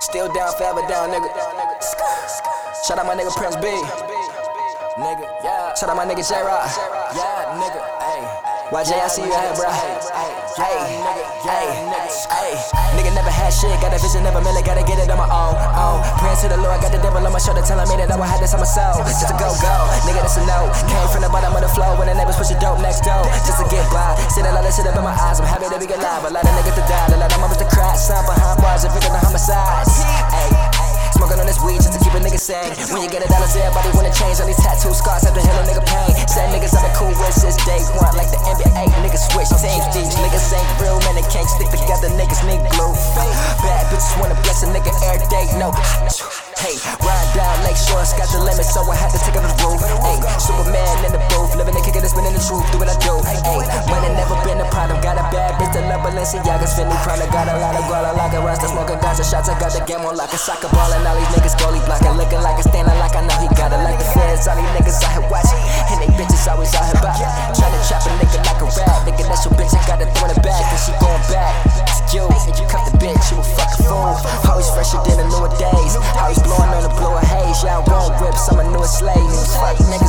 Still down, forever down, nigga. Shout out my nigga Prince B. Nigga, yeah. Shout out my nigga J Rock. Yeah, nigga, ayy. YJ, I see you ahead, bro. Hey, nigga, hey, hey. Nigga never had shit, got a vision, never really gotta get it on my own. own. Praying to the Lord, got the devil on my shoulder, telling me that I would have this on my soul. Just a go go, nigga, that's a no. Came from the bottom of the flow when the neighbors push the dope next door. Just to get by, see a lot of shit up in my eyes. I'm happy that we get live. A lot of niggas to die, a lot of mothers to cry. Some to keep a nigga sane. When you get a dollar, say everybody wanna change. All these tattoo scars have been healing nigga pain. Same niggas I've been cool with since day one. Like the NBA, niggas switch teams. These niggas ain't real, man, they can't stick together. Niggas Balenciagas, Fendi Prada, got a lot of guala like a rasta, smoking ganja shots, I got the game on like a soccer ball, and all these niggas goalie blocking, looking like a standing like I know he got it, like the feds, all these niggas out here watching, and they bitches always out here bopping, to trap a nigga like a rat, nigga that's your bitch, I gotta throw it back, then she going back to you, and you cut the bitch, you a fucking fool, always fresher than the newer days, always blowing on the blower haze, yeah I won't whips, I'm a newer slave, fuck niggas,